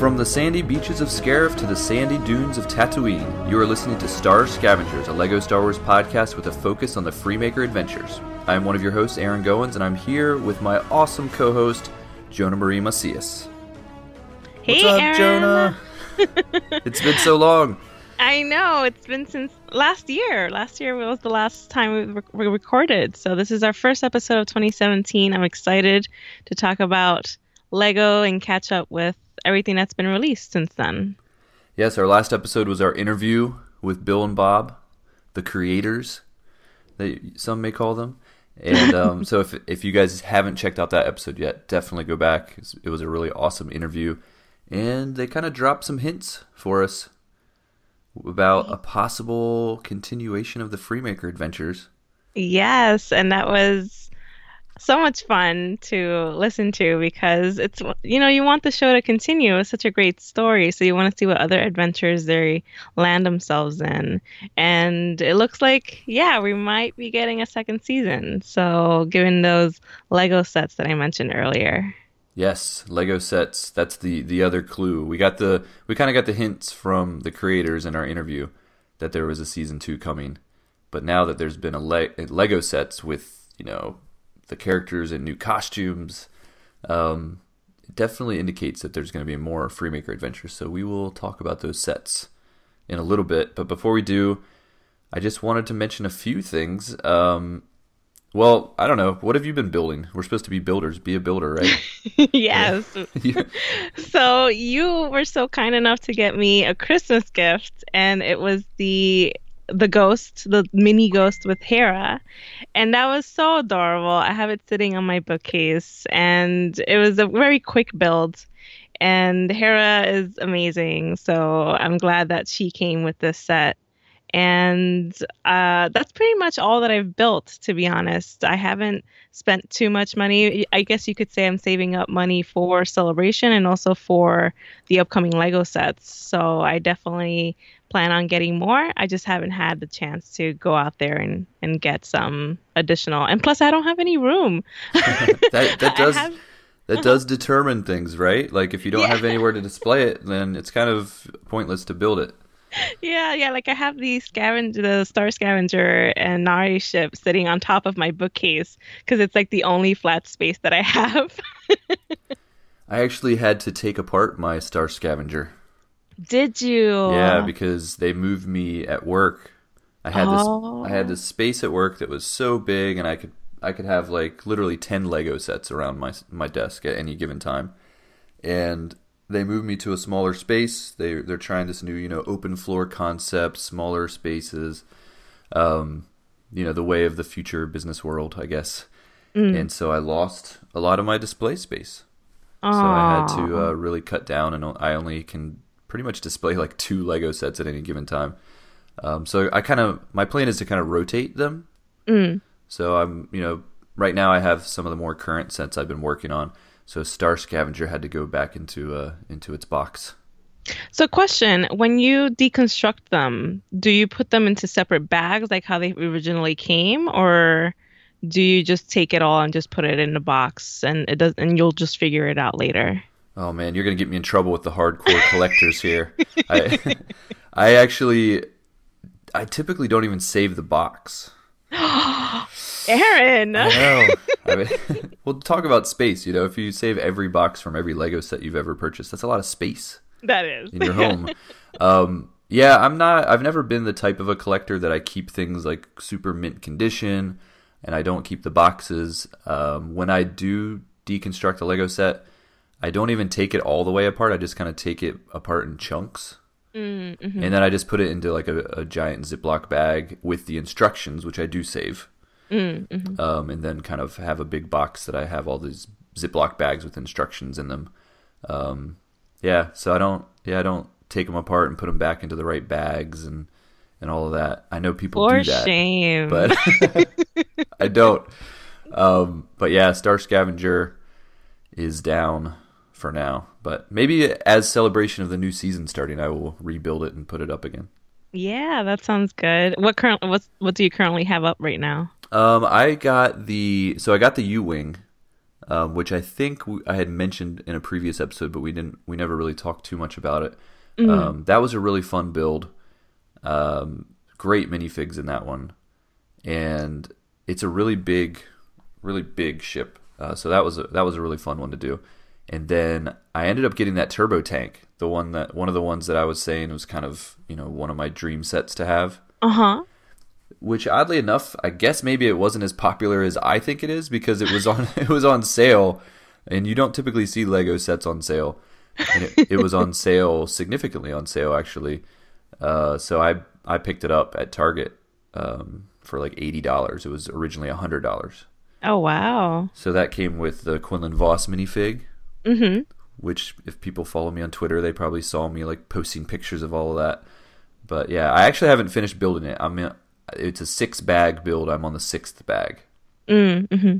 From the sandy beaches of Scarif to the sandy dunes of Tatooine, you are listening to Star Scavengers, a LEGO Star Wars podcast with a focus on the Freemaker adventures. I am one of your hosts, Aaron Goins, and I'm here with my awesome co host, Johnamarie Macias. Hey, What's up, Aaron. Jonah? it's been so long. I know it's been since last year. Last year was the last time we, we recorded. So this is our first episode of 2017. I'm excited to talk about Lego and catch up with everything that's been released since then. Yes, our last episode was our interview with Bill and Bob, the creators, that some may call them. And um, so, if if you guys haven't checked out that episode yet, definitely go back. It was a really awesome interview, and they kind of dropped some hints for us about a possible continuation of the Freemaker adventures. Yes, and that was so much fun to listen to because it's you know you want the show to continue. It's such a great story, so you want to see what other adventures they land themselves in. And it looks like yeah, we might be getting a second season. So given those Lego sets that I mentioned earlier. Yes, Lego sets. That's the the other clue. We got the we kind of got the hints from the creators in our interview that there was a season two coming, but now that there's been a Le- Lego sets with you know the characters and new costumes, um, it definitely indicates that there's going to be more Freemaker adventures. So we will talk about those sets in a little bit. But before we do, I just wanted to mention a few things. Um, well, I don't know. What have you been building? We're supposed to be builders. Be a builder, right? yes. Yeah. So you were so kind enough to get me a Christmas gift, and it was the the ghost, the mini ghost with Hera, and that was so adorable. I have it sitting on my bookcase, and it was a very quick build. And Hera is amazing, so I'm glad that she came with this set. And uh, that's pretty much all that I've built, to be honest. I haven't spent too much money. I guess you could say I'm saving up money for Celebration and also for the upcoming Lego sets. So I definitely plan on getting more. I just haven't had the chance to go out there and, and get some additional. And plus, I don't have any room. that that does have- that does determine things, right? Like if you don't Yeah. have anywhere to display it, then it's kind of pointless to build it. Yeah, yeah. Like I have the scavenger, the Star Scavenger and Naare ship sitting on top of my bookcase because it's like the only flat space that I have. I actually had to take apart my Star Scavenger. Did you? Yeah, because they moved me at work. I had this Oh. I had this space at work that was so big and I could I could have like literally 10 Lego sets around my my desk at any given time. And they moved me to a smaller space. They they're trying this new, you know, open floor concept, smaller spaces. Um, you know, the way of the future business world, I guess. And so I lost a lot of my display space. So I had to uh, really cut down, and I only can pretty much display like two Lego sets at any given time. Um, so I kind of my plan is to kind of rotate them. Mm. So I'm you know right now I have some of the more current sets I've been working on. So Star Scavenger had to go back into uh into its box. So, question: When you deconstruct them, do you put them into separate bags, like how they originally came, or do you just take it all and just put it in a box, and it does, and you'll just figure it out later? Oh man, you're gonna get me in trouble with the hardcore collectors here. I I actually I typically don't even save the box. Aaron, I. I mean, well, talk about space. You know, if you save every box from every Lego set you've ever purchased, that's a lot of space that is. in your home. um, yeah, I'm not. I've never been the type of a collector that I keep things like super mint condition, and I don't keep the boxes. Um, when I do deconstruct a Lego set, I don't even take it all the way apart. I just kind of take it apart in chunks. Mm-hmm. And then I just put it into like a, a giant Ziploc bag with the instructions, which I do save Mm-hmm. um, and then kind of have a big box that I have all these Ziploc bags with instructions in them. Um, yeah, so I don't, yeah, I don't take them apart and put them back into the right bags and and all of that. I know people For do that, shame. but I don't. Um, but yeah, Star Scavenger is down for now. But maybe as celebration of the new season starting, I will rebuild it and put it up again. yeah, that sounds good. What current? What's what do you currently have up right now? Um, I got the so I got the U wing um, which I think we, I had mentioned in a previous episode, but we didn't. We never really talked too much about it. Um, that was a really fun build. Um, great minifigs in that one, and it's a really big, really big ship. Uh, so that was a, that was a really fun one to do. And then I ended up getting that turbo tank, the one that one of the ones that I was saying was kind of you know one of my dream sets to have. Uh huh. Which oddly enough, I guess maybe it wasn't as popular as I think it is because it was on it was on sale, and you don't typically see Lego sets on sale, and it, it was on sale significantly on sale actually. Uh, so I I picked it up at Target um, for like eighty dollars. It was originally hundred dollars. Oh wow. So that came with the Quinlan Vos minifig, Mhm. which if people follow me on Twitter, they probably saw me like posting pictures of all of that. But yeah, I actually haven't finished building it. I'm in, it's a six bag build. I'm on the sixth bag. Mm. Hmm.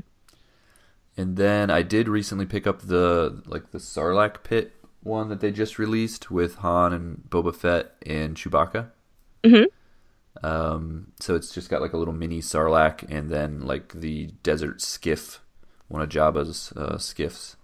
And then I did recently pick up the like the Sarlacc pit one that they just released with Han and Boba Fett and Chewbacca. Mhm. Um, so it's just got like a little mini Sarlacc and then like the desert skiff, one of Jabba's uh, skiffs.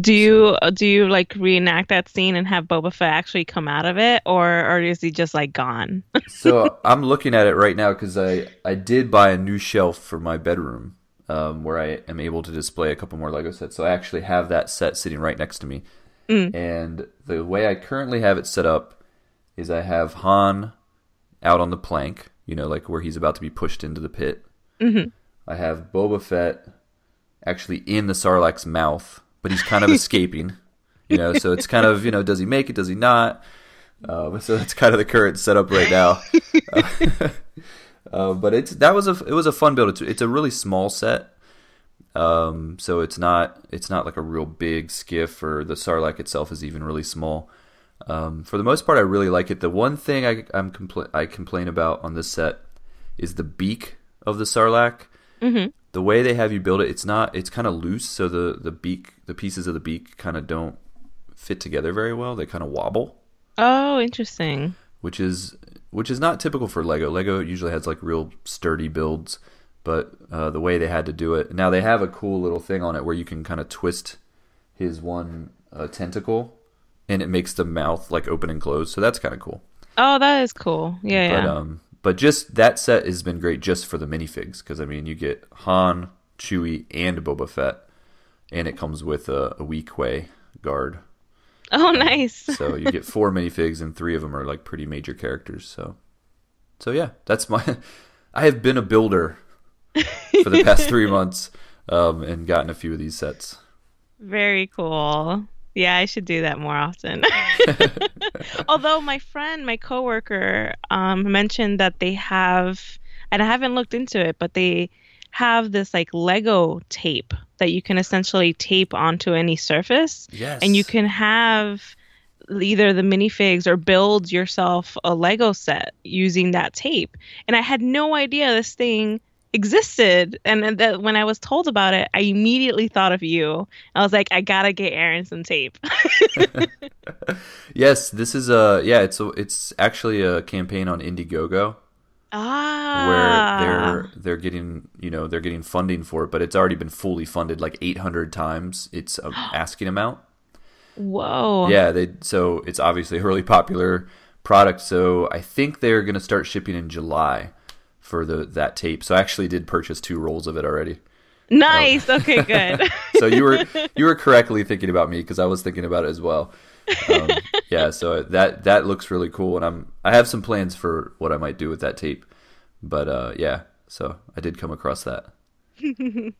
Do you uh, do you like reenact that scene and have Boba Fett actually come out of it, or or is he just like gone? so I'm looking at it right now because I I did buy a new shelf for my bedroom um, where I am able to display a couple more Lego sets. So I actually have that set sitting right next to me. And the way I currently have it set up is I have Han out on the plank, you know, like where he's about to be pushed into the pit. Mhm. I have Boba Fett actually in the Sarlacc's mouth, but he's kind of escaping. You know, so it's kind of you know, does he make it? Does he not? Um, so that's kind of the current setup right now. uh, but it's that was a it was a fun build. It's, it's a really small set, um, so it's not it's not like a real big skiff or the Sarlacc itself is even really small. Um, for the most part, I really like it. The one thing I I'm compl- I complain about on this set is the beak of the Sarlacc. Mhm. The way they have you build it, it's not it's kind of loose, so the the beak the pieces of the beak kind of don't fit together very well. They kind of wobble Oh, interesting. which is which is not typical for Lego. Lego usually has like real sturdy builds, but uh, the way they had to do it. Now they have a cool little thing on it where you can kind of twist his one uh, tentacle, and it makes the mouth like open and close. So that's kind of cool. Oh, that is cool. Yeah, But yeah. um, but just that set has been great just for the minifigs because I mean you get Han, Chewie, and Boba Fett, and it comes with a, a Weequay guard. oh, nice. So you get four minifigs, and three of them are like pretty major characters. So, so yeah, that's my. I have been a builder for the past three months, um, and gotten a few of these sets. Very cool. Yeah, I should do that more often. Although my friend, my coworker, um, mentioned that they have, and I haven't looked into it, but they have this like Lego tape that you can essentially tape onto any surface, Yes, and you can have either the minifigs or build yourself a Lego set using that tape. And I had no idea this thing existed. And that when I was told about it, I immediately thought of you. I was like, I gotta get Aaron some tape. Yes, this is a yeah. It's a, it's actually a campaign on Indiegogo ah, where they're they're getting you know they're getting funding for it, but it's already been fully funded like 800 times its asking amount. whoa, Yeah, they so it's obviously a really popular product. So I think they're going to start shipping in July for the that tape. So I actually did purchase two rolls of it already. nice. Okay, good. So you were you were correctly thinking about me because I was thinking about it as well. Um, yeah, so that that looks really cool, and I'm I have some plans for what I might do with that tape. But uh, yeah, so I did come across that.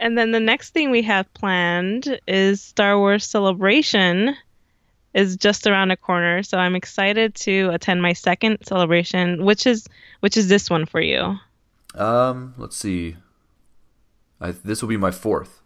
And then the next thing we have planned is Star Wars Celebration is just around the corner, so I'm excited to attend my second celebration, which is which is this one for you. Um, let's see. I, this will be my fourth.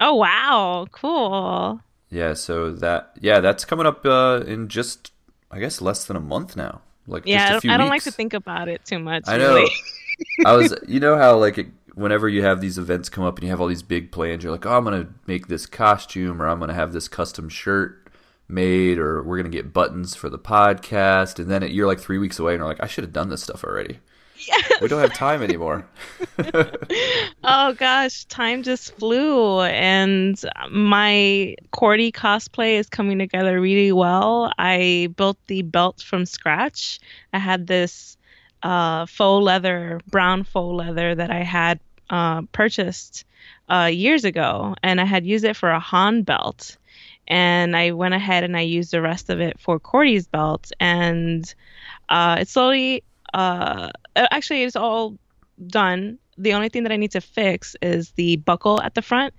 Oh wow, cool. Yeah, so that yeah, that's coming up uh, in just I guess less than a month now. Like Yeah, just I a few don't, I don't like to think about it too much. I know. Really. I was, you know how like it, whenever you have these events come up and you have all these big plans, you're like, oh, I'm gonna make this costume, or I'm gonna have this custom shirt made, or we're gonna get buttons for the podcast, and then it, you're like three weeks away, and you're like, I should have done this stuff already. Yes. We don't have time anymore. oh gosh, time just flew, and my Kordi cosplay is coming together really well. I built the belt from scratch. I had this uh, faux leather, brown faux leather that I had uh, purchased uh, years ago, and I had used it for a Han belt. And I went ahead and I used the rest of it for Kordi's belt, and uh, it slowly, uh, actually, it's all done. The only thing that I need to fix is the buckle at the front,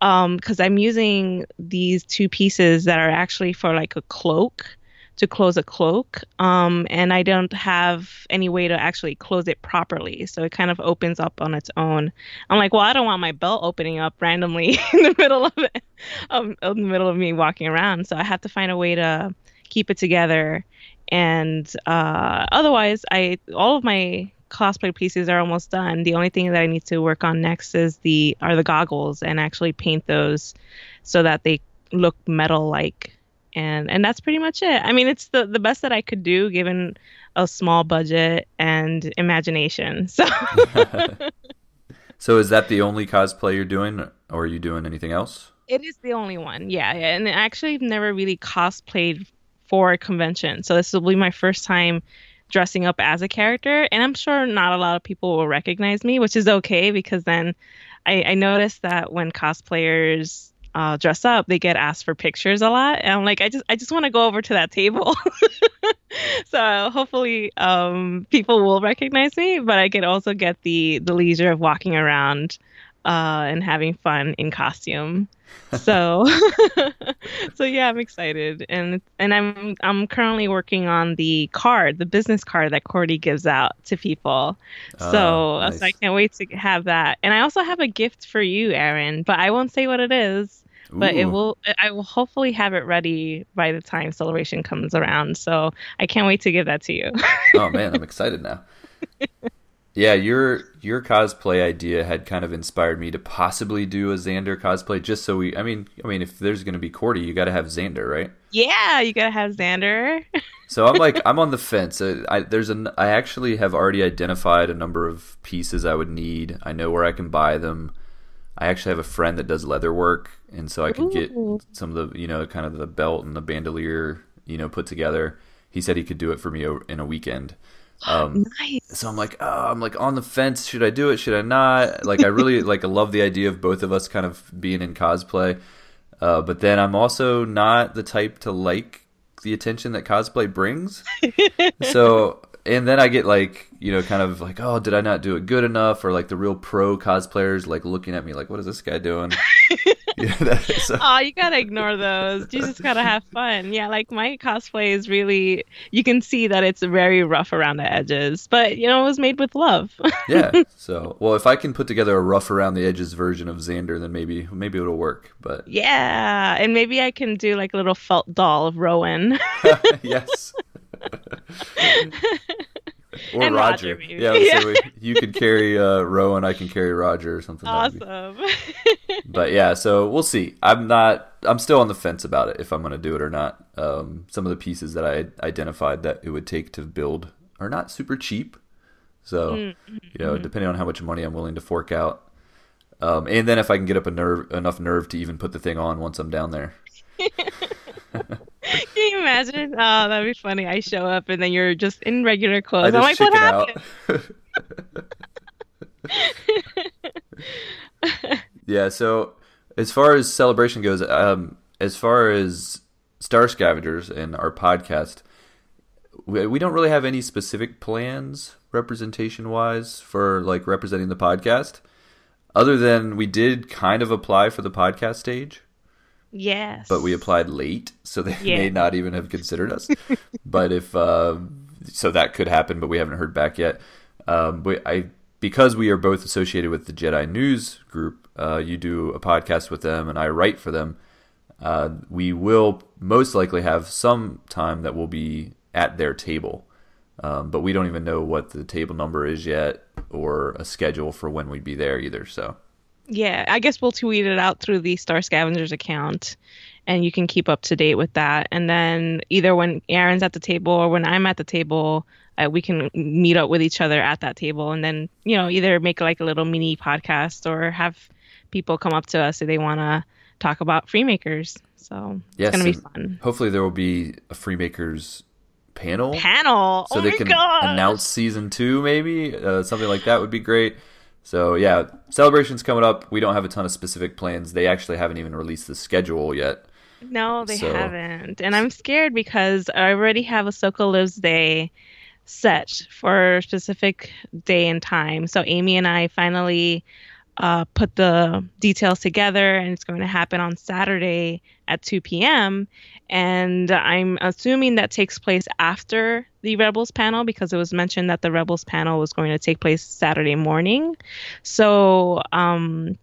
because um, I'm using these two pieces that are actually for like a cloak to close a cloak, um, and I don't have any way to actually close it properly. So it kind of opens up on its own. I'm like, well, I don't want my belt opening up randomly in the middle of it, um, in the middle of me walking around. So I have to find a way to keep it together. And uh, otherwise, I all of my cosplay pieces are almost done. The only thing that I need to work on next is the are the goggles and actually paint those so that they look metal like and and that's pretty much it. I mean, it's the the best that I could do given a small budget and imagination. So. so is that the only cosplay you're doing, or are you doing anything else? It is the only one, yeah. yeah. And I actually never really cosplayed for a convention, so this will be my first time dressing up as a character. And I'm sure not a lot of people will recognize me, which is okay because then I, I noticed that when cosplayers uh, dress up, they get asked for pictures a lot, and I'm like, I just I just want to go over to that table. so hopefully, um, people will recognize me, but I can also get the the leisure of walking around uh, and having fun in costume. So, so yeah, I'm excited, and and I'm I'm currently working on the card, the business card that Kordi gives out to people. Uh, so, nice. so I can't wait to have that. And I also have a gift for you, Aaron, but I won't say what it is but it will i will hopefully have it ready by the time celebration comes around so i can't wait to give that to you oh man i'm excited now yeah your your cosplay idea had kind of inspired me to possibly do a Zander cosplay just so we i mean i mean if there's going to be Kordi you got to have Zander right? Yeah you got to have Zander. So i'm like i'm on the fence. Uh, I, there's an i actually have already identified a number of pieces i would need. I know where i can buy them. I actually have a friend that does leather work, and so I could get some of the you know kind of the belt and the bandolier you know put together. He said he could do it for me in a weekend. Um, nice. So I'm like, oh, I'm like on the fence. Should I do it? Should I not? Like, I really like. I love the idea of both of us kind of being in cosplay, uh, but then I'm also not the type to like the attention that cosplay brings. so and then I get like you know kind of like oh did I not do it good enough or like the real pro cosplayers like looking at me like what is this guy doing? yeah, that, oh, you gotta ignore those. You just gotta have fun. Yeah, like my cosplay is really you can see that it's very rough around the edges, but you know it was made with love. yeah. So well, if I can put together a rough around the edges version of Zander, then maybe maybe it'll work. But yeah, and maybe I can do like a little felt doll of Rowan. yes. or and Roger. Roger yeah, yeah. we, you could carry uh, Rowan, I can carry Roger or something. Awesome. but yeah, so we'll see. I'm not. I'm still on the fence about it if I'm going to do it or not. Um, some of the pieces that I identified that it would take to build are not super cheap. So mm-hmm. you know, depending on how much money I'm willing to fork out, um, and then if I can get up a nerve enough nerve to even put the thing on once I'm down there. Can you imagine? Oh, that'd be funny. I show up and then you're just in regular clothes. I'm like, what happened? yeah. So as far as celebration goes, um, as far as Star Scavengers and our podcast, we, we don't really have any specific plans representation wise for like representing the podcast, other than we did kind of apply for the podcast stage. Yes. But we applied late, so they yeah. may not even have considered us. but if uh, so, that could happen, but we haven't heard back yet. Um, but I because we are both associated with the Jedi News Group. Uh, you do a podcast with them, and I write for them. Uh, we will most likely have some time that will be at their table, um, but we don't even know what the table number is yet or a schedule for when we'd be there either. So yeah, I guess we'll tweet it out through the Star Scavengers account, and you can keep up to date with that. And then either when Aaron's at the table or when I'm at the table, uh, we can meet up with each other at that table, and then you know either make like a little mini podcast or have people come up to us if they want to talk about Freemakers. So Yes, it's gonna be fun. Hopefully, there will be a Freemakers panel. Panel. so oh they can God. announce season two, maybe uh, something like that would be great. So yeah, celebrations coming up. We don't have a ton of specific plans. They actually haven't even released the schedule yet. No, they So- haven't. And I'm scared because I already have Ahsoka Lives Day set for a specific day and time. So Amy and I finally uh, put the details together, and it's going to happen on Saturday at 2 p.m. And I'm assuming that takes place after the Rebels panel because it was mentioned that the Rebels panel was going to take place Saturday morning. So, um,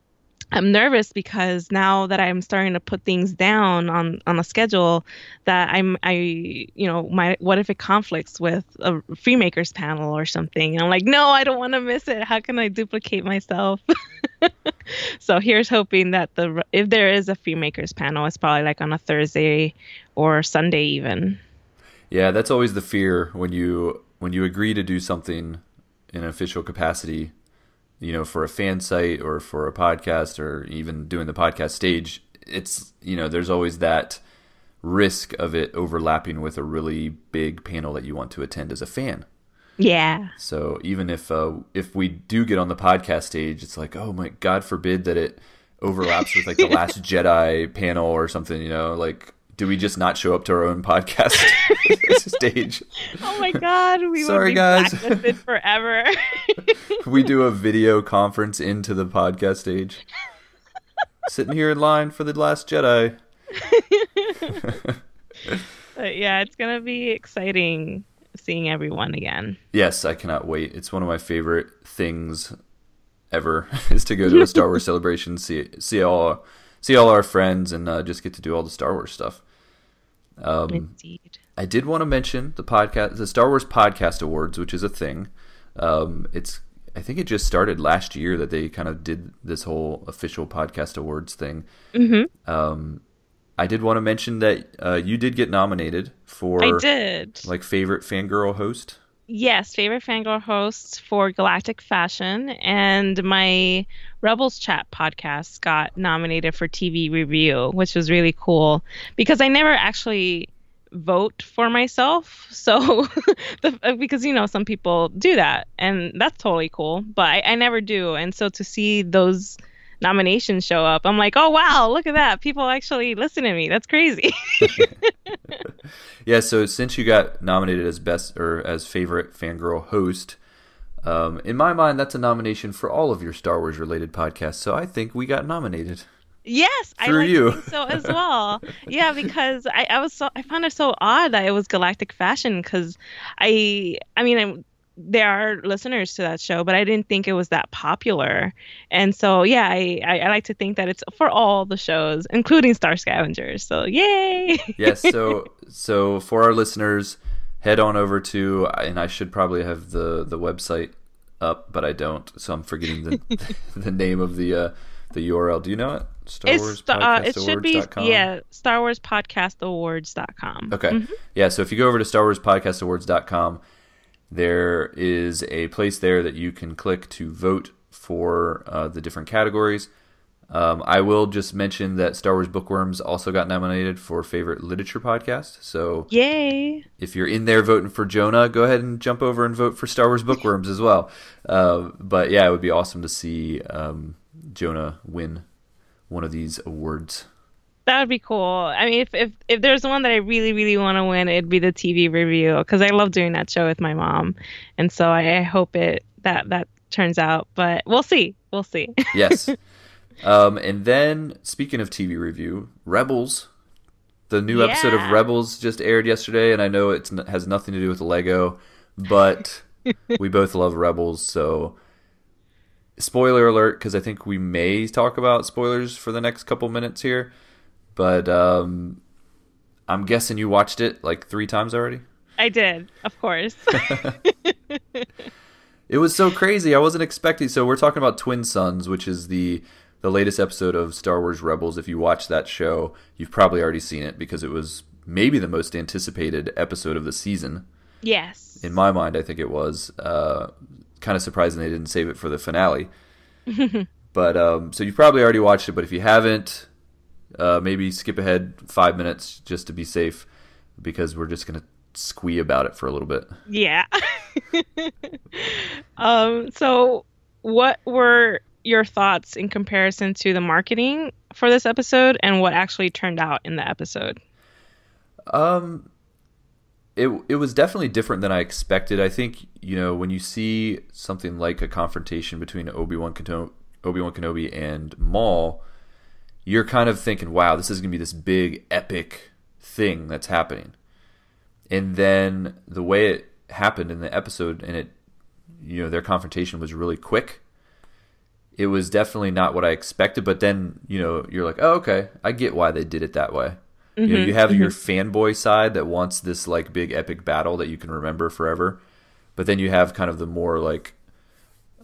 I'm nervous because now that I'm starting to put things down on on a schedule that I'm I you know my what if it conflicts with a Freemakers panel or something? And I'm like no I don't want to miss it. How can I duplicate myself? So here's hoping that the if there is a Freemakers panel it's probably like on a Thursday or Sunday even. Yeah, that's always the fear when you when you agree to do something in an official capacity, you know, for a fan site or for a podcast or even doing the podcast stage. It's you know, there's always that risk of it overlapping with a really big panel that you want to attend as a fan. yeah So even if uh, if we do get on the podcast stage, it's like, oh my God forbid that it overlaps with like the Last Jedi panel or something. You know, like do we just not show up to our own podcast stage? oh my god we Sorry, guys. forever We do a video conference into the podcast stage. Sitting here in line for the Last Jedi. But yeah, it's gonna be exciting seeing everyone again. Yes, I cannot wait. It's one of my favorite things ever is to go to a Star Wars celebration, see see all see all our friends, and uh, just get to do all the Star Wars stuff. Um, Indeed. I did want to mention the podcast, the Star Wars Podcast Awards, which is a thing. Um, it's I think it just started last year that they kind of did this whole official podcast awards thing. Mm-hmm. Um, I did want to mention that uh, you did get nominated for I did. like favorite fangirl host. Yes, favorite fangirl host for Galactic Fashion, and my Rebels Chat podcast got nominated for TV review, which was really cool because I never actually vote for myself. So, the, because you know some people do that, and that's totally cool, but I, I never do. And so to see those nominations show up, I'm like, oh wow, look at that! People actually listen to me. That's crazy. Yeah, so since you got nominated as best or as favorite fangirl host, um, in my mind, that's a nomination for all of your Star Wars related podcasts. So I think we got nominated. Yes, I Through like you. so as well. yeah, because I, I was so I found it so odd that it was Galactic Fashion because I I mean I'm there are listeners to that show, but I didn't think it was that popular. And so yeah, I, I, I like to think that it's for all the shows, including Star Scavengers. So yay! yes so so for our listeners head on over to and i should probably have the the website up but i don't so i'm forgetting the the name of the uh the url do you know it? Star it's uh, it should be yeah Star Wars Podcast Awards.com. okay. Mhm. yeah so if you go over to star wars podcast awards.com there is a place there that you can click to vote for uh, the different categories um, I will just mention that Star Wars Bookworms also got nominated for favorite literature podcast. So Yay! if you're in there voting for Johna, go ahead and jump over and vote for Star Wars Bookworms as well. Uh, but yeah, it would be awesome to see um, Johna win one of these awards. That would be cool. I mean, if if, if there's one that I really really want to win, it'd be the TV review because I love doing that show with my mom, and so I, I hope it that that turns out. But we'll see. We'll see. Yes. um, and then, speaking of TV review, Rebels. The new episode of Rebels just aired yesterday, and I know it has nothing to do with Lego, but we both love Rebels, so spoiler alert because I think we may talk about spoilers for the next couple minutes here. But um, I'm guessing you watched it like three times already. I did, of course. It was so crazy. I wasn't expecting. So we're talking about Twin Sons, which is the the latest episode of Star Wars Rebels. If you watch that show, you've probably already seen it because it was maybe the most anticipated episode of the season. Yes. In my mind, I think it was. Uh, kind of surprising they didn't save it for the finale. but um, so you've probably already watched it, but if you haven't, uh, maybe skip ahead five minutes just to be safe, because we're just gonna squee about it for a little bit. Yeah. um. So, what were your thoughts in comparison to the marketing for this episode and what actually turned out in the episode? Um, it it was definitely different than I expected. I think you know when you see something like a confrontation between Obi Wan Kenobi, Obi Wan Kenobi and Maul, you're kind of thinking, "Wow, this is gonna be this big epic thing that's happening." And then the way it happened in the episode, and it, you know, their confrontation was really quick. It was definitely not what I expected, but then you know you're like, "Oh, okay, I get why they did it that way." Mm-hmm, you know, you have mm-hmm. your fanboy side that wants this like big epic battle that you can remember forever, but then you have kind of the more like,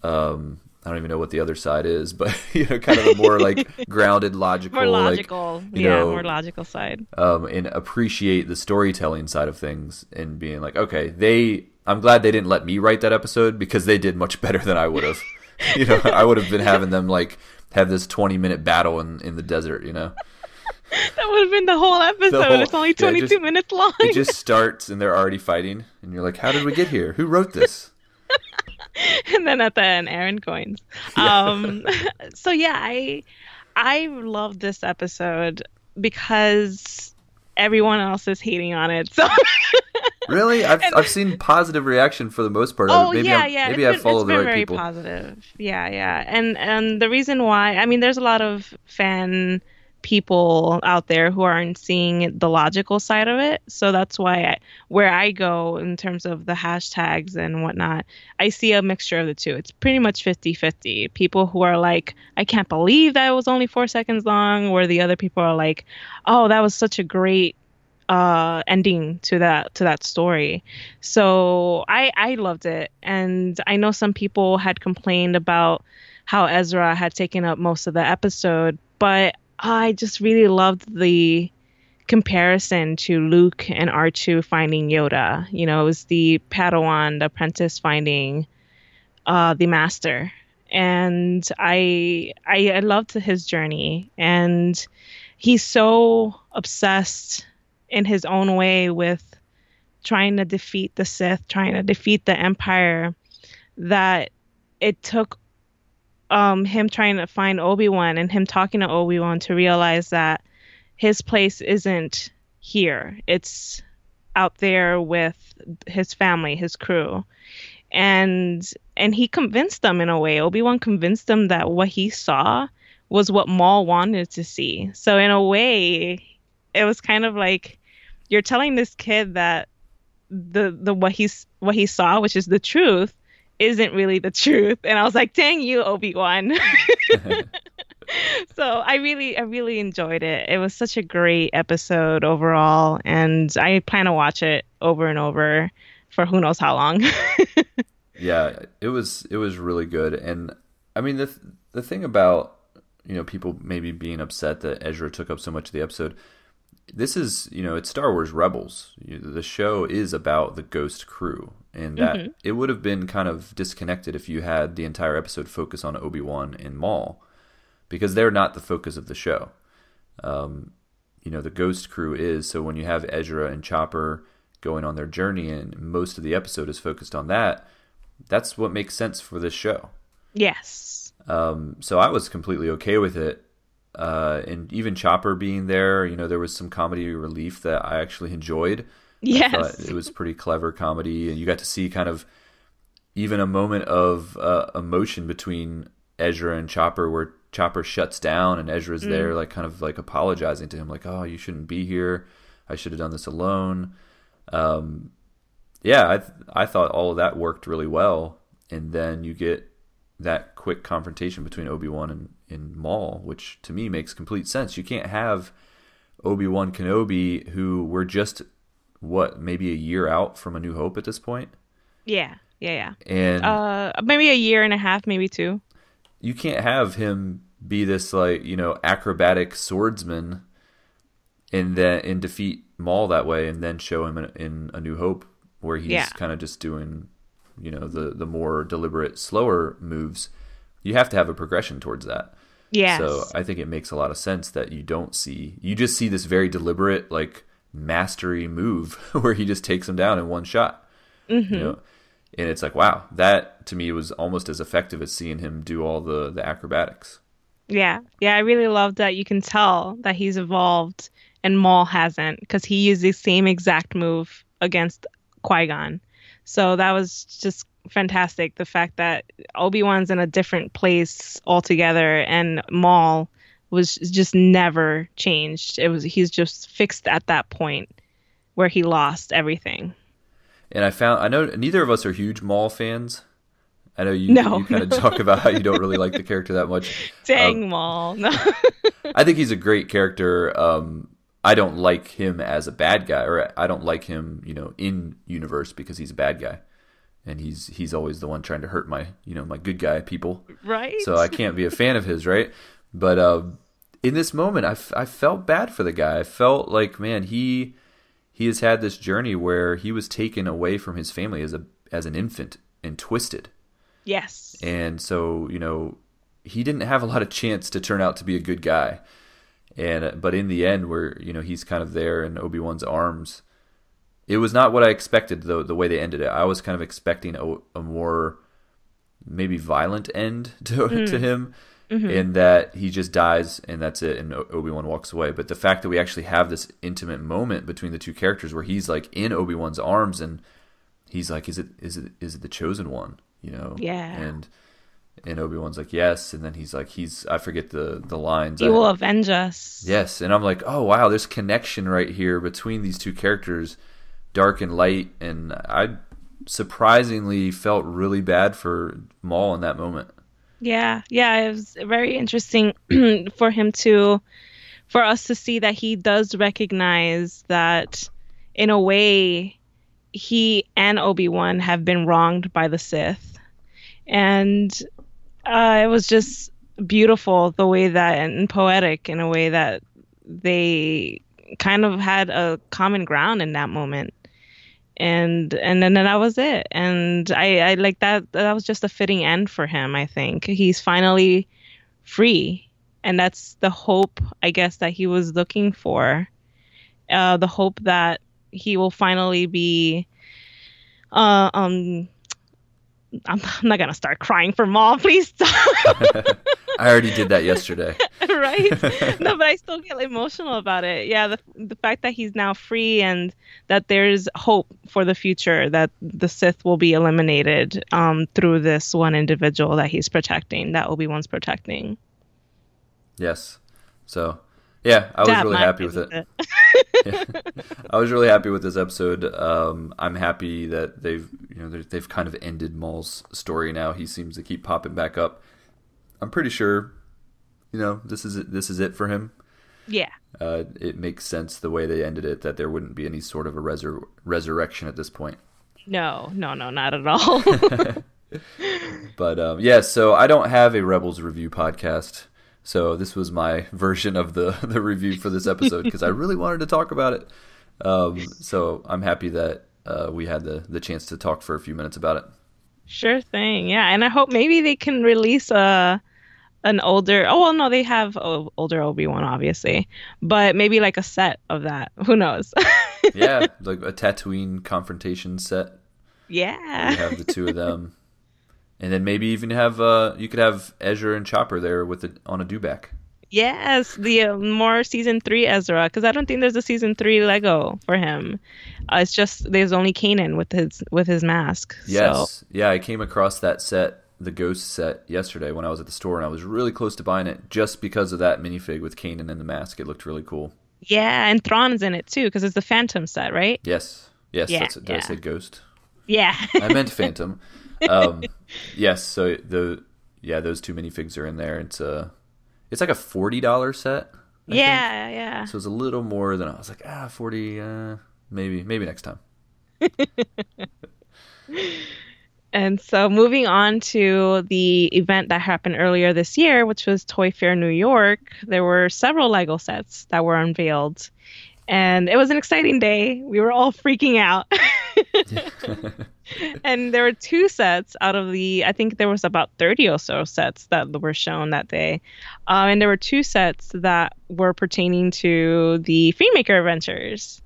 um, I don't even know what the other side is, but you know, kind of the more like grounded, logical, more logical, like, yeah, know, more logical side, um, and appreciate the storytelling side of things and being like, okay, they. I'm glad they didn't let me write that episode because they did much better than I would have. you know, I would have been having them like have this 20 minute battle in in the desert. You know that would have been the whole episode. The whole, it's only 22 yeah, just, minutes long. It just starts and they're already fighting, and you're like, "How did we get here? Who wrote this?" and then at the end, Aaron Goins. Yeah. Um, so yeah, I I love this episode because everyone else is hating on it. So really, I've and, I've seen positive reaction for the most part. Oh maybe yeah, I'm, yeah. Maybe I follow the right very people. Positive. Yeah, yeah. And and the reason why, I mean, there's a lot of fan people out there who aren't seeing the logical side of it. So that's why I, where I go in terms of the hashtags and whatnot, I see a mixture of the two. It's pretty much 50 50. People who are like, I can't believe that was only four seconds long, where the other people are like, oh, that was such a great uh ending to that to that story so i i loved it and i know some people had complained about how ezra had taken up most of the episode but I just really loved the comparison to Luke and R2 finding Yoda. You know, it was the Padawan, the apprentice finding uh, the master. And I, I I loved his journey and he's so obsessed in his own way with trying to defeat the Sith, trying to defeat the Empire that it took um, him trying to find Obi Wan and him talking to Obi Wan to realize that his place isn't here; it's out there with his family, his crew, and and he convinced them in a way. Obi Wan convinced them that what he saw was what Maul wanted to see. So in a way, it was kind of like you're telling this kid that the the what he's what he saw, which is the truth, isn't really the truth. And I was like, dang you, Obi Wan. so I really, I really enjoyed it. It was such a great episode overall, and I plan to watch it over and over for who knows how long. yeah, it was it was really good, and I mean the the thing about you know people maybe being upset that Ezra took up so much of the episode. This is you know it's Star Wars Rebels. The show is about the Ghost crew, and that mm-hmm. it would have been kind of disconnected if you had the entire episode focus on Obi Wan and Maul, because they're not the focus of the show. Um, you know, the Ghost Crew is so when you have Ezra and Chopper going on their journey, and most of the episode is focused on that. That's what makes sense for this show. Yes. Um, so I was completely okay with it. Uh, and even Chopper being there, you know, there was some comedy relief that I actually enjoyed. Yes, it was pretty clever comedy, and you got to see kind of even a moment of uh, emotion between Ezra and Chopper, where Chopper shuts down and Ezra's mm. there, like kind of like apologizing to him, like, "Oh, you shouldn't be here. I should have done this alone." Um, yeah, I th- I thought all of that worked really well, and then you get that quick confrontation between Obi Wan and, and Maul, which to me makes complete sense. You can't have Obi Wan Kenobi, who we're just what maybe a year out from A New Hope at this point. Yeah, yeah, yeah. And uh, maybe a year and a half, maybe two. You can't have him be this like you know acrobatic swordsman, and then and defeat Maul that way, and then show him in, in A New Hope where he's Yeah. kind of just doing you know the the more deliberate, slower moves. You have to have a progression towards that. Yeah. So I think it makes a lot of sense that you don't see you just see this very deliberate like mastery move where he just takes him down in one shot. Mm-hmm. You know? And it's like, wow, that to me was almost as effective as seeing him do all the the acrobatics. Yeah, yeah, I really love that you can tell that he's evolved and Maul hasn't because he used the same exact move against Qui Gon. So that was just fantastic. The fact that Obi Wan's in a different place altogether and Maul was just never changed. It was he's just fixed at that point where he lost everything. And I found I know neither of us are huge Maul fans. I know you, No, you kind of talk about how you don't really like the character that much. Dang Maul. No. I think he's a great character. Um, I don't like him as a bad guy, or I don't like him, you know, in universe because he's a bad guy, and he's he's always the one trying to hurt my, you know, my good guy people. right? So I can't be a fan of his, right? But um, in this moment, I, f- I felt bad for the guy. I felt like, man, he he has had this journey where he was taken away from his family as a as an infant and twisted, yes. and so you know he didn't have a lot of chance to turn out to be a good guy. And uh, but in the end, where you know he's kind of there in Obi Wan's arms, it was not what I expected. though the way they ended it, I was kind of expecting a, a more maybe violent end to to him, in that he just dies and that's it, and Obi Wan walks away. But the fact that we actually have this intimate moment between the two characters, where he's like in Obi Wan's arms and he's like, "Is it is it is it the chosen one?" You know? Yeah. And and Obi Wan's like, "Yes," and then he's like, "He's I forget the the lines." He I- will avenge us. Yes, and I'm like, oh wow, there's connection right here between these two characters, dark and light, and I surprisingly felt really bad for Maul in that moment. Yeah, yeah, it was very interesting for him to, for us to see that he does recognize that, in a way, he and Obi Wan have been wronged by the Sith, and uh, it was just beautiful the way that and poetic in a way that they kind of had a common ground in that moment. And and then that was it. And i i like that that was just a fitting end for him i think. He's finally free. And that's the hope i guess that he was looking for. Uh the hope that he will finally be uh um I'm, I'm not gonna start crying for Maul. Please stop. I already did that yesterday. right? No, but I still get emotional about it. Yeah, the the fact that he's now free and that there's hope for the future that the Sith will be eliminated um, through this one individual that he's protecting, that Obi Wan's protecting. Yes. So, yeah, I was That really happy with it. it. I was really happy with this episode. Um, I'm happy that they've you know they've- kind of ended Maul's story now. He seems to keep popping back up. I'm pretty sure, you know, this is it, this is it for him. Yeah. Uh, it makes sense the way they ended it that there wouldn't be any sort of a resur- resurrection at this point. No, no, no, not at all. But um, yeah, so I don't have a Rebels review podcast. So this was my version of the the review for this episode because I really wanted to talk about it. Um, so I'm happy that uh, we had the the chance to talk for a few minutes about it. sure thing. Yeah, and I hope maybe they can release a an older. Oh well, no, they have older Obi Wan, obviously, but maybe like a set of that. Who knows? Yeah, like a Tatooine confrontation set. yeah. You have the two of them, and then maybe even have uh, you could have Ezra and Chopper there with it on a dewback. Yes, the uh, more season three Ezra, because I don't think there's a season three Lego for him. Uh, it's just there's only Kanan with his with his mask. So Yes. Yeah, I came across that set, the Ghost set, yesterday when I was at the store, and I was really close to buying it just because of that minifig with Kanan and the mask. It looked really cool. yeah, and Thrawn's in it too, because it's the Phantom set, right? Yes. Yes. Yeah, that's, did I say Ghost? Yeah. I meant Phantom. Um, yes. So the yeah, those two minifigs are in there. It's a it's like a forty dollar set. I think. yeah, yeah. So it's a little more than I was like ah forty. Uh, maybe maybe next time. And so, moving on to the event that happened earlier this year, which was Toy Fair New York, there were several Lego sets that were unveiled. And it was an exciting day. We were all freaking out. and there were two sets out of the, I think there was about 30 or so sets that were shown that day. Um, and there were two sets that were pertaining to the Freemaker Adventures.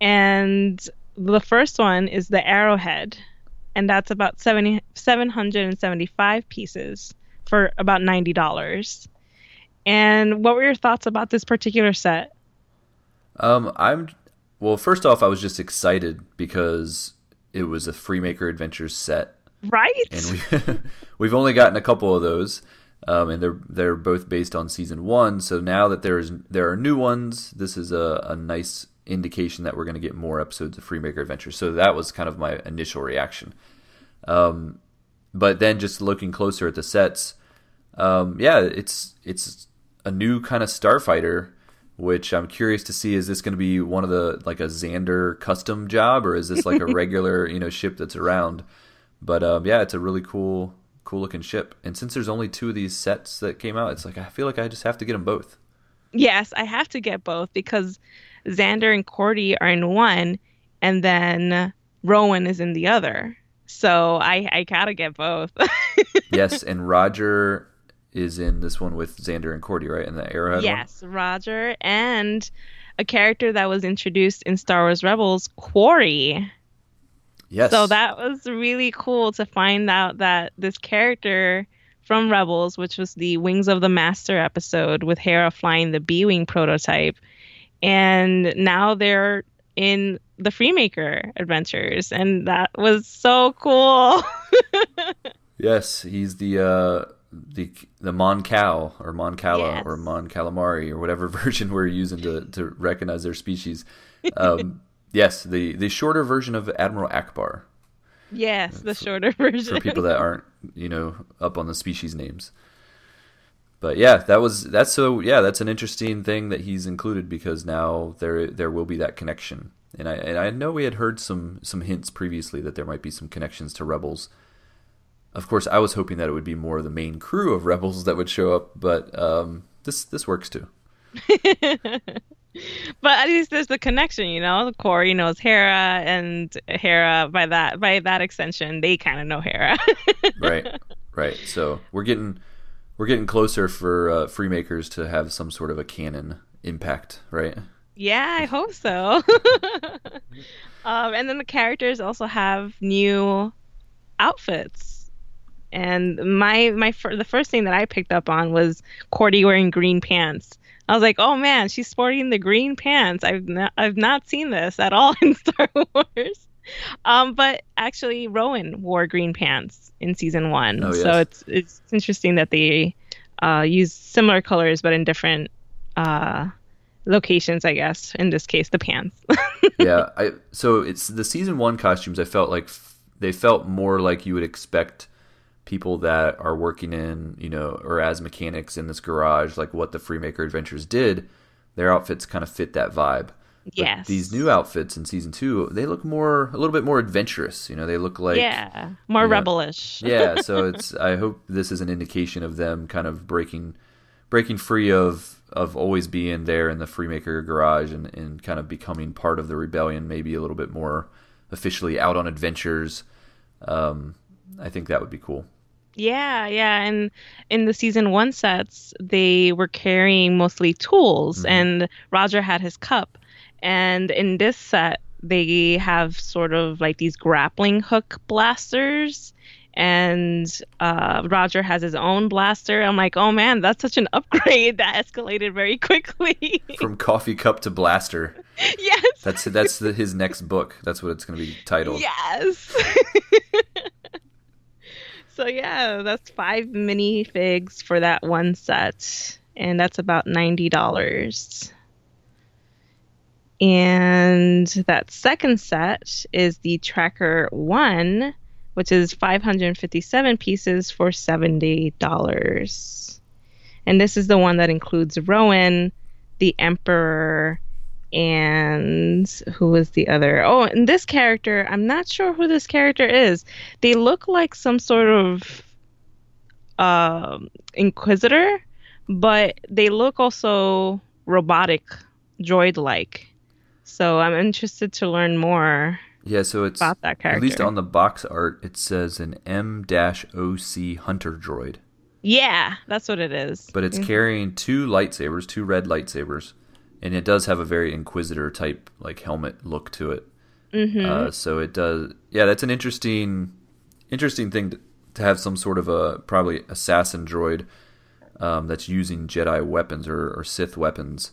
And the first one is the Arrowhead and that's about 70, 775 pieces for about $90. And what were your thoughts about this particular set? Um, I'm well. First off, I was just excited because it was a Freemaker Adventures set, right? And we we've only gotten a couple of those, um, and they're they're both based on season one. So now that there's there are new ones, this is a, a nice indication that we're going to get more episodes of Freemaker Adventures. So that was kind of my initial reaction. Um, but then just looking closer at the sets, um, yeah, it's it's a new kind of starfighter, which I'm curious to see. Is this going to be one of the like a Zander custom job, or is this like a regular you know ship that's around? But um, yeah, it's a really cool cool looking ship. And since there's only two of these sets that came out, it's like I feel like I just have to get them both. Yes, I have to get both because Zander and Kordi are in one, and then Rowan is in the other. So I I gotta get both. yes, and Roger is in this one with Zander and Kordi, right? In the Arrowhead. Yes, one? Roger and a character that was introduced in Star Wars Rebels, Quarrie. Yes. So that was really cool to find out that this character from Rebels, which was the Wings of the Master episode with Hera flying the B Wing prototype, and now they're in the Freemaker adventures, and that was so cool. yes, he's the uh, the the Mon Cal or Mon Cala yes. or Mon Calamari or whatever version we're using to to recognize their species. Um, yes, the the shorter version of Admiral Ackbar. Yes, the shorter version for people that aren't you know up on the species names but yeah, that was that's so yeah, that's an interesting thing that he's included because now there there will be that connection. And I and I know we had heard some some hints previously that there might be some connections to Rebels. Of course, I was hoping that it would be more of the main crew of Rebels that would show up, but um, this this works too. but at least there's the connection, you know. Corey knows Hera, and Hera by that by that extension, they kind of know Hera. right, right. So we're getting we're getting closer for uh, Freemakers to have some sort of a canon impact, right? Yeah, I hope so. um, and then the characters also have new outfits. And my my the first thing that I picked up on was Kordi wearing green pants. I was like, "Oh man, she's sporting the green pants. I've not, I've not seen this at all in Star Wars." Um, but actually, Rowan wore green pants in season one, oh, yes. so it's it's interesting that they uh, use similar colors but in different uh, locations, I guess. In this case, the pants. yeah, I so it's the season one costumes. I felt like f- they felt more like you would expect people that are working in, you know, or as mechanics in this garage, like what the Freemaker Adventures did. Their outfits kind of fit that vibe. But. These new outfits in season two, they look more a little bit more adventurous. You know, they look like yeah, more you know, rebellish. yeah, so it's. I hope this is an indication of them kind of breaking breaking free of of always being there in the Freemaker garage and, and kind of becoming part of the rebellion, maybe a little bit more officially out on adventures. Um, I think that would be cool. Yeah, yeah. And in the season one sets, they were carrying mostly tools, mm-hmm. and Roger had his cup. And in this set, they have sort of like these grappling hook blasters and uh, Roger has his own blaster. I'm like, oh man, that's such an upgrade that escalated very quickly. From coffee cup to blaster. Yes. That's that's the, his next book. That's what it's going to be titled. Yes. So yeah, that's five mini figs for that one set, and that's about ninety dollars. And that second set is the Tracker One which is 557 pieces for $70. And this is the one that includes Rowan, the Emperor, and who was the other? Oh, and this character, I'm not sure who this character is. They look like some sort of uh, inquisitor, but they look also robotic, droid-like. So I'm interested to learn more. Yeah, so it's about that character. At least on the box art, it says an M-OC hunter droid. Yeah, that's what it is. But it's mm-hmm. carrying two lightsabers, two red lightsabers, and it does have a very Inquisitor type like helmet look to it. Mm-hmm. Uh, so it does. Yeah, that's an interesting, interesting thing to, to have some sort of a probably assassin droid um, that's using Jedi weapons or, or Sith weapons.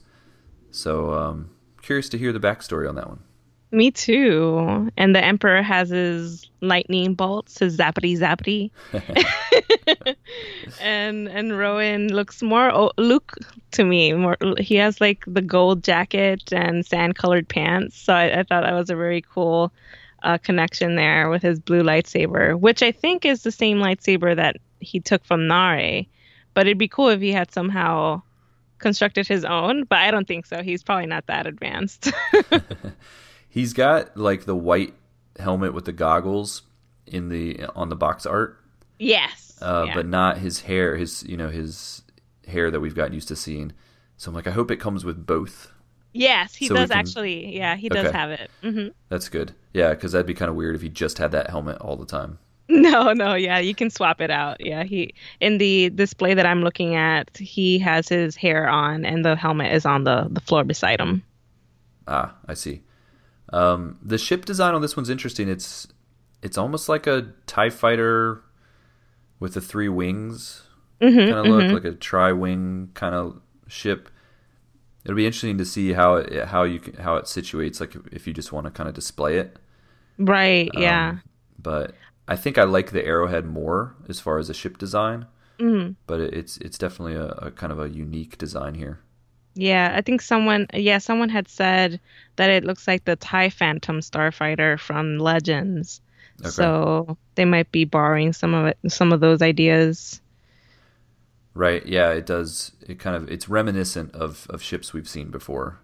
So um, curious to hear the backstory on that one. Me too. And the Emperor has his lightning bolts, his zappity zappity. and and Rowan looks more Luke to me. More he has like the gold jacket and sand colored pants. So I, I, thought that was a very cool uh, connection there with his blue lightsaber, which I think is the same lightsaber that he took from Naare. But it'd be cool if he had somehow constructed his own, but I don't think so. He's probably not that advanced. He's got like the white helmet with the goggles in the on the box art. Yes. Uh, yeah. But not his hair, his you know his hair that we've gotten used to seeing. So I'm like, I hope it comes with both. Yes, he so does can... actually. Yeah, he does okay. have it. Mm-hmm. That's good. Yeah, because that'd be kind of weird if he just had that helmet all the time. No, no, yeah, you can swap it out. Yeah, he in the display that I'm looking at, he has his hair on, and the helmet is on the the floor beside him. Ah, I see. Um, the ship design on this one's interesting. It's it's almost like a Tie Fighter with the three wings mm-hmm, kind of look, mm-hmm. like a tri-wing kind of ship. It'll be interesting to see how it how you can, how it situates. Like if you just want to kind of display it, right? Um, yeah. But I think I like the Arrowhead more as far as a ship design. Mm-hmm. But it's it's definitely a, a kind of a unique design here. Yeah, I think someone yeah, someone had said that it looks like the TIE Phantom starfighter from Legends. Okay. So they might be borrowing some of it some of those ideas. Right. Yeah, it does it kind of it's reminiscent of of ships we've seen before.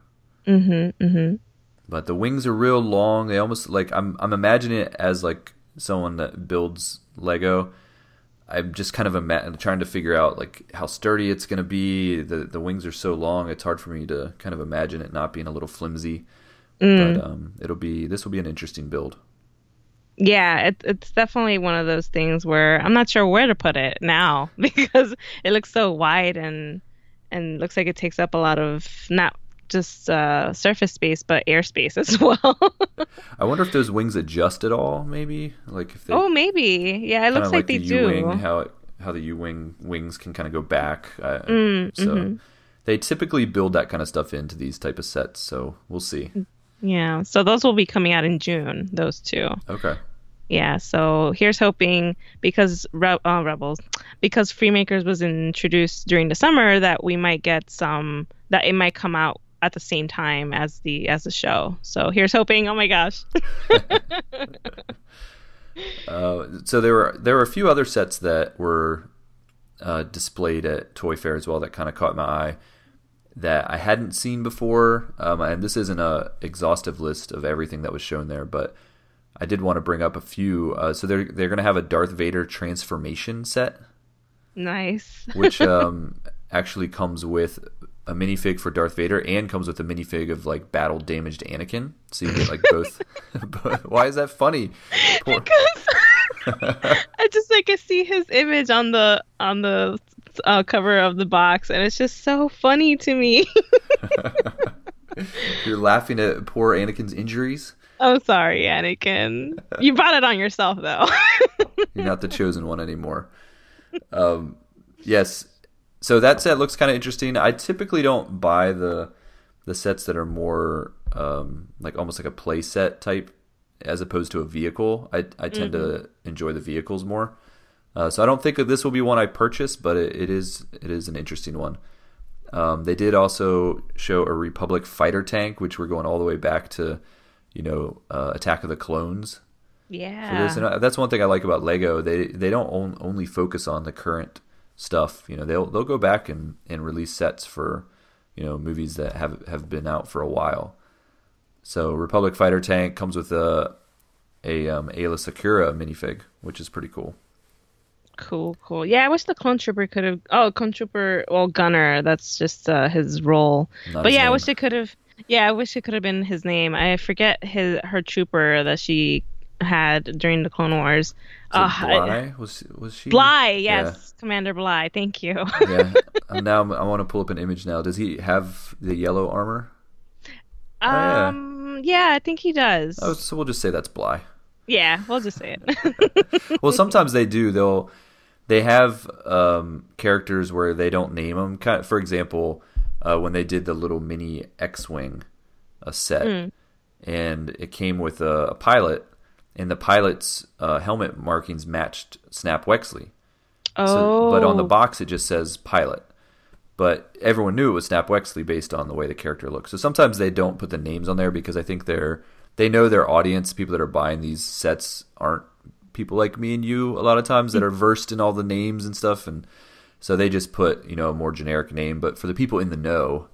Mhm. Mhm. But the wings are real long. They almost like I'm I'm imagining it as like someone that builds Lego I'm just kind of ima- trying to figure out like how sturdy it's going to be. The the wings are so long; it's hard for me to kind of imagine it not being a little flimsy. Mm. But um, it'll be this will be an interesting build. Yeah, it, it's definitely one of those things where I'm not sure where to put it now because it looks so wide and and looks like it takes up a lot of not just uh, surface space, but airspace as well. I wonder if those wings adjust at all. Maybe like if they. Oh, maybe. Yeah, it looks like, like they the do. U-wing, how it, how the U wing wings can kind of go back. Uh, mm, so mm-hmm. they typically build that kind of stuff into these type of sets. So we'll see. Yeah. So those will be coming out in June. Those two. Okay. Yeah, so here's hoping because Re- uh, Rebels, because Freemakers was introduced during the summer, that we might get some that it might come out at the same time as the as the show. So here's hoping. Oh my gosh. uh, so there were there were a few other sets that were uh, displayed at Toy Fair as well that kind of caught my eye that I hadn't seen before. Um, and this isn't a exhaustive list of everything that was shown there, but I did want to bring up a few. Uh, so they're they're going to have a Darth Vader transformation set. Nice. which um, actually comes with a minifig for Darth Vader and comes with a minifig of like battle damaged Anakin. So you get like both. Why is that funny? Poor... Because I just like I see his image on the on the uh, cover of the box, and it's just so funny to me. You're laughing at poor Anakin's injuries. I'm sorry, Anakin. You brought it on yourself, though. You're not the chosen one anymore. Um, yes, so that set looks kind of interesting. I typically don't buy the the sets that are more um, like almost like a play set type as opposed to a vehicle. I I tend mm-hmm. to enjoy the vehicles more. Uh, so I don't think that this will be one I purchase, but it, it is it is an interesting one. Um, they did also show a Republic fighter tank, which we're going all the way back to, you know, uh, Attack of the Clones. Yeah, uh, that's one thing I like about Lego. They they don't on, only focus on the current stuff. You know, they'll they'll go back and, and release sets for you know movies that have have been out for a while. So Republic fighter tank comes with a a um, Aayla Secura minifig, which is pretty cool. Cool, cool. Yeah, I wish the clone trooper could have. Oh, clone trooper. Well, gunner. That's just uh, his role. Not but his yeah, I wish it could have. Yeah, I wish it could have been his name. I forget his her trooper that she had during the Clone Wars. Ah, Bly? was was she? Bly, yes, Commander Bly. Thank you. yeah. Um, now I'm- I want to pull up an image now. Does he have the yellow armor? yeah. um, yeah, I think he does. Oh, so we'll just say that's Bly. Yeah, we'll just say it. well, sometimes they do. They'll they have um, characters where they don't name them. Kind of, for example, uh, when they did the little mini X-wing uh, set, and it came with a, a pilot, and the pilot's uh, helmet markings matched Snap Wexley. oh, So, but on the box it just says pilot. But everyone knew it was Snap Wexley based on the way the character looks. So sometimes they don't put the names on there because I think they're they know their audience. People that are buying these sets aren't people like me and you a lot of times that are versed in all the names and stuff, and so they just put you know a more generic name. But for the people in the know,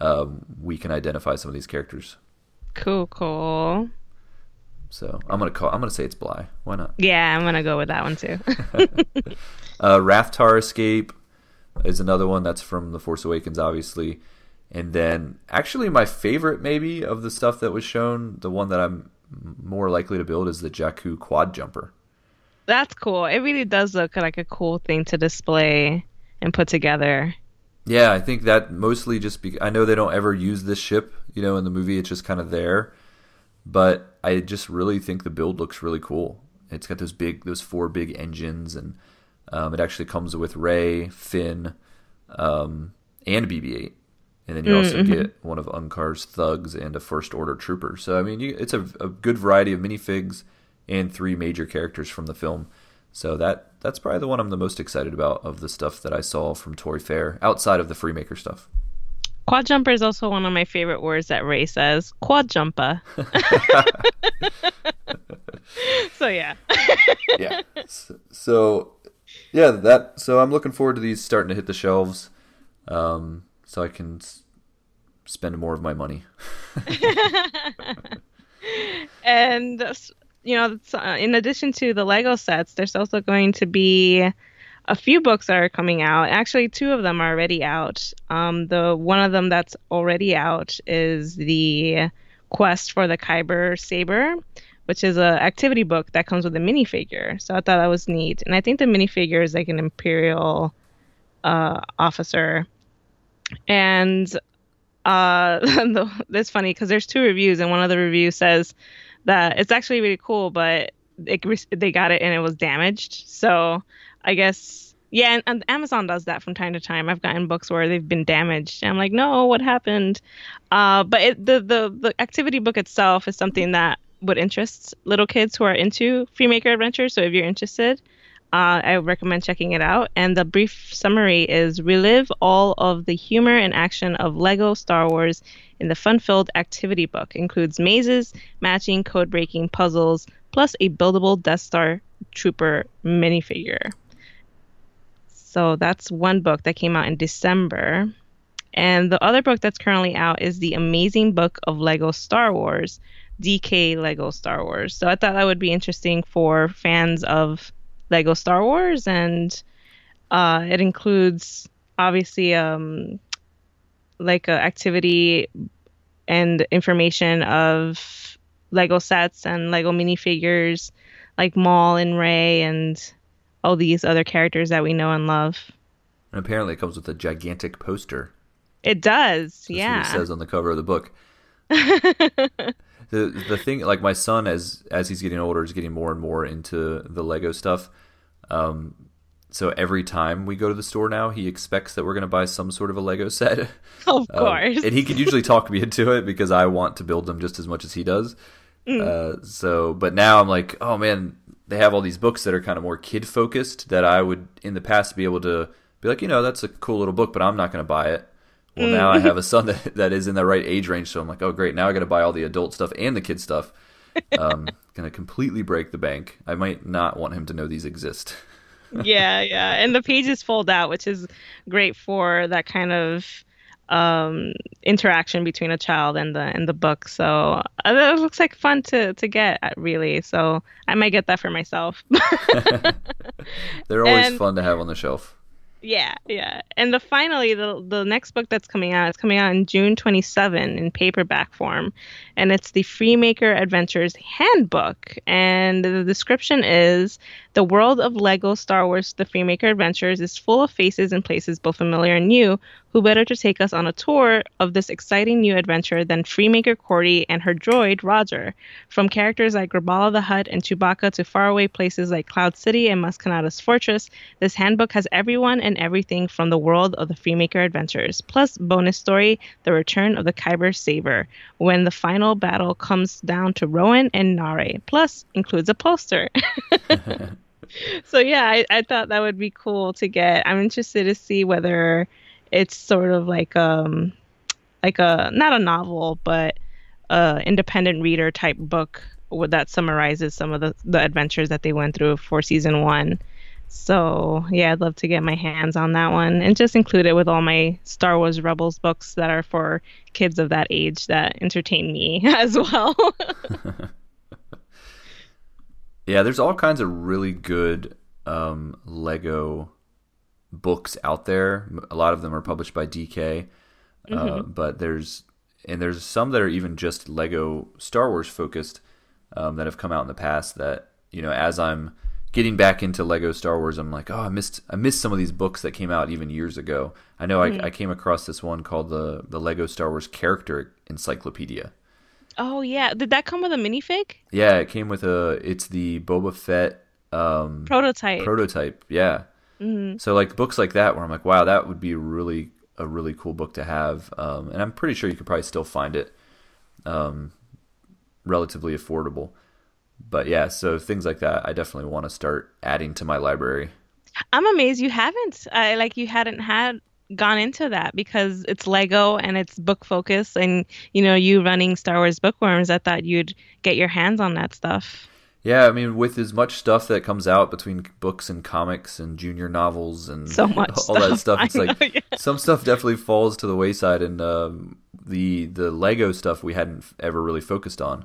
um, we can identify some of these characters. cool, cool. So I'm gonna call. I'm gonna say it's Bly. Why not? Yeah, I'm gonna go with that one too. Uh, Rathtar Escape is another one that's from The Force Awakens, obviously. And then, actually, my favorite maybe of the stuff that was shown, the one that I'm more likely to build is the Jakku Quad Jumper. That's cool. It really does look like a cool thing to display and put together. Yeah, I think that mostly just be I know they don't ever use this ship, you know, in the movie. It's just kind of there, but I just really think the build looks really cool. It's got those big, those four big engines, and um, it actually comes with Rey, Finn, um, and BB-8, and then you also get one of Unkar's thugs and a First Order trooper. So I mean, you, it's a, a good variety of minifigs and three major characters from the film. So that that's probably the one I'm the most excited about of the stuff that I saw from Toy Fair outside of the Freemaker stuff. Quad jumper is also one of my favorite words that Rey says. Quad jumper. so yeah. yeah. So, so, yeah, that. So I'm looking forward to these starting to hit the shelves, um, so I can s- spend more of my money. and you know, uh, in addition to the Lego sets, there's also going to be a few books are coming out. Actually, two of them are already out. Um, the one of them that's already out is the Quest for the Kyber Saber, which is a activity book that comes with a minifigure. So I thought that was neat, and I think the minifigure is like an Imperial uh, officer, and uh, the, it's funny because there's two reviews, and one of the reviews says that it's actually really cool, but it, they got it and it was damaged. So I guess yeah, and, and Amazon does that from time to time. I've gotten books where they've been damaged. I'm like, no, what happened? Uh, but it, the the the activity book itself is something that would interest little kids who are into Freemaker Adventures. So if you're interested, uh, I recommend checking it out. And the brief summary is relive all of the humor and action of Lego Star Wars in the fun-filled activity book. Includes mazes, matching, code-breaking puzzles, plus a buildable Death Star Trooper minifigure. So that's one book that came out in December. And the other book that's currently out is The Amazing Book of Lego Star Wars, DK Lego Star Wars. So I thought that would be interesting for fans of Lego Star Wars, and uh, it includes obviously um, like a activity and information of Lego sets and Lego minifigures, like Maul and Rey and all these other characters that we know and love. And apparently, it comes with a gigantic poster. It does, That's yeah. says on the cover of the book. the the thing like my son as as he's getting older is getting more and more into the Lego stuff. Um, so every time we go to the store now, he expects that we're going to buy some sort of a Lego set. Of Um, course. and he could usually talk me into it because I want to build them just as much as he does. Uh, so, but now I'm like, oh man, they have all these books that are kind of more kid focused that I would in the past be able to be like, you know, that's a cool little book, but I'm not going to buy it. Well, now I have a son that, that is in the right age range, so I'm like, oh great, now I got to buy all the adult stuff and the kid stuff. Um, going to completely break the bank. I might not want him to know these exist. yeah, yeah. And the pages fold out, which is great for that kind of um, interaction between a child and the and the book. So uh, it looks like fun to to get uh, really. So I might get that for myself. They're always And- fun to have on the shelf. Yeah, yeah. And the finally the the next book that's coming out is coming out in June 27 in paperback form and it's the Freemaker Adventures Handbook and the description is the world of Lego Star Wars The Freemaker Adventures is full of faces and places both familiar and new. Who better to take us on a tour of this exciting new adventure than Freemaker Kordi and her droid Roger? From characters like Graballa the Hutt and Chewbacca to faraway places like Cloud City and Maz Kanata's Fortress, this handbook has everyone and everything from the world of the Freemaker Adventures. Plus, bonus story: the return of the Kyber Saber, when the final battle comes down to Rowan and Naare. Plus, includes a poster. so yeah, I, I thought that would be cool to get. I'm interested to see whether it's sort of like um like a not a novel, but a independent reader type book that summarizes some of the, the adventures that they went through for season one. So yeah, I'd love to get my hands on that one and just include it with all my Star Wars Rebels books that are for kids of that age that entertain me as well. Yeah, there's all kinds of really good um, Lego books out there. A lot of them are published by DK, uh, but there's and there's some that are even just Lego Star Wars focused um, that have come out in the past. That you know, as I'm getting back into Lego Star Wars, I'm like, oh, I missed I missed some of these books that came out even years ago. I know I, I came across this one called the the Lego Star Wars Character Encyclopedia. oh yeah, did that come with a minifig Yeah, it came with a. It's the Boba Fett um, prototype? prototype. Yeah. hmm So like books like that, where I'm like, wow, that would be really a really cool book to have. Um, and I'm pretty sure you could probably still find it, um, relatively affordable. But yeah, so things like that, I definitely want to start adding to my library. I'm amazed you haven't. I like you hadn't had gone into that because it's Lego and it's book focus, and you know you running Star Wars bookworms. I thought you'd get your hands on that stuff. Yeah, I mean, with as much stuff that comes out between books and comics and junior novels and So much all that stuff. stuff, I it's like yeah. some stuff definitely falls to the wayside, and um, the the Lego stuff we hadn't ever really focused on.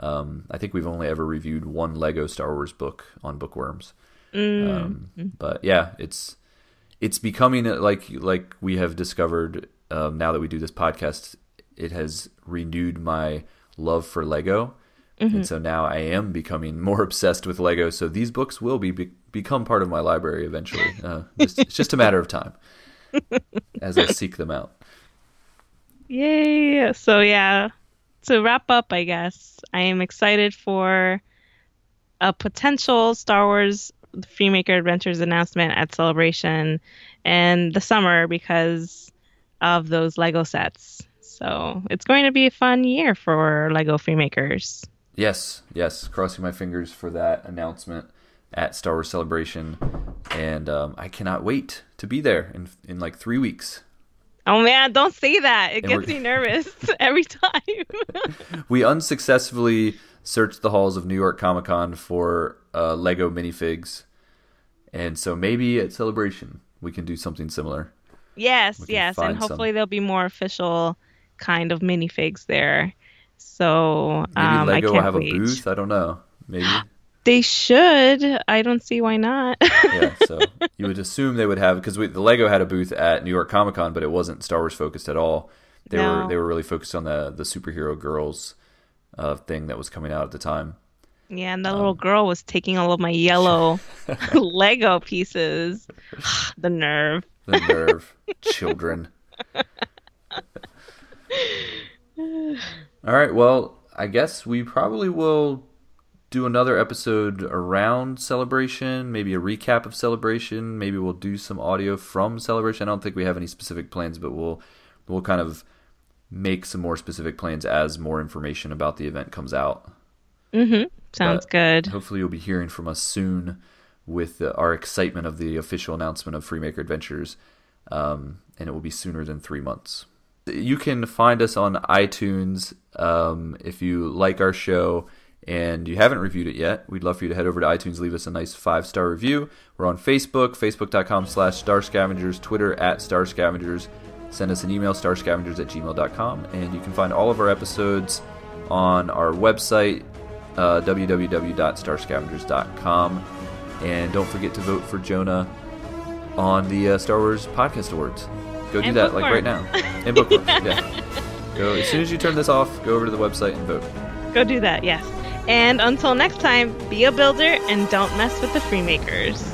Um, I think we've only ever reviewed one Lego Star Wars book on Bookworms. Mm. Um, but yeah, it's it's becoming uh, like like we have discovered um, now that we do this podcast. It has renewed my love for Lego, and so now I am becoming more obsessed with Lego. So these books will be, be become part of my library eventually. Uh, just, it's just a matter of time as I seek them out. Yay! So yeah, to wrap up, I guess I am excited for a potential Star Wars Freemaker Adventures announcement at Celebration and the summer because of those Lego sets. So it's going to be a fun year for Lego Freemakers. Yes, yes. Crossing my fingers for that announcement at Star Wars Celebration, and um, I cannot wait to be there in in like three weeks. Oh man, don't say that. It And gets me nervous every time. We unsuccessfully searched the halls of New York Comic Con for uh, Lego minifigs, and so maybe at Celebration we can do something similar. yes, yes, and find some. hopefully there'll be more official kind of minifigs there. So Maybe um, Lego will have wait. a booth. I don't know. Maybe. They should. I don't see why not. yeah. So you would assume they would have because the Lego had a booth at New York Comic Con, but it wasn't Star Wars focused at all. They were they were really focused on the the superhero girls uh, thing that was coming out at the time. yeah, and that Um, little girl was taking all of my yellow Lego pieces. the nerve. The nerve, children. All right. Well, I guess we probably will do another episode around celebration, maybe a recap of celebration. Maybe we'll do some audio from celebration. I don't think we have any specific plans, but we'll we'll kind of make some more specific plans as more information about the event comes out. Mm-hmm. Sounds But good. Hopefully, you'll be hearing from us soon with uh, our excitement of the official announcement of Freemaker Adventures, um, and it will be sooner than three months. You can find us on iTunes um, if you like our show and you haven't reviewed it yet. We'd love for you to head over to iTunes, leave us a nice five star review. We're on Facebook, facebook.com slash Star Scavengers, Twitter at Star Scavengers. send us an email, starscavengers at gmail.com. And you can find all of our episodes on our website, uh, www.starscavengers.com. And don't forget to vote for Johna on the uh, Star Wars Podcast Awards. Go do And that like right now. And bookmark, yeah. Go as soon as you turn this off. Go over to the website and vote. Go do that, yes. And until next time, be a builder and don't mess with the Freemakers.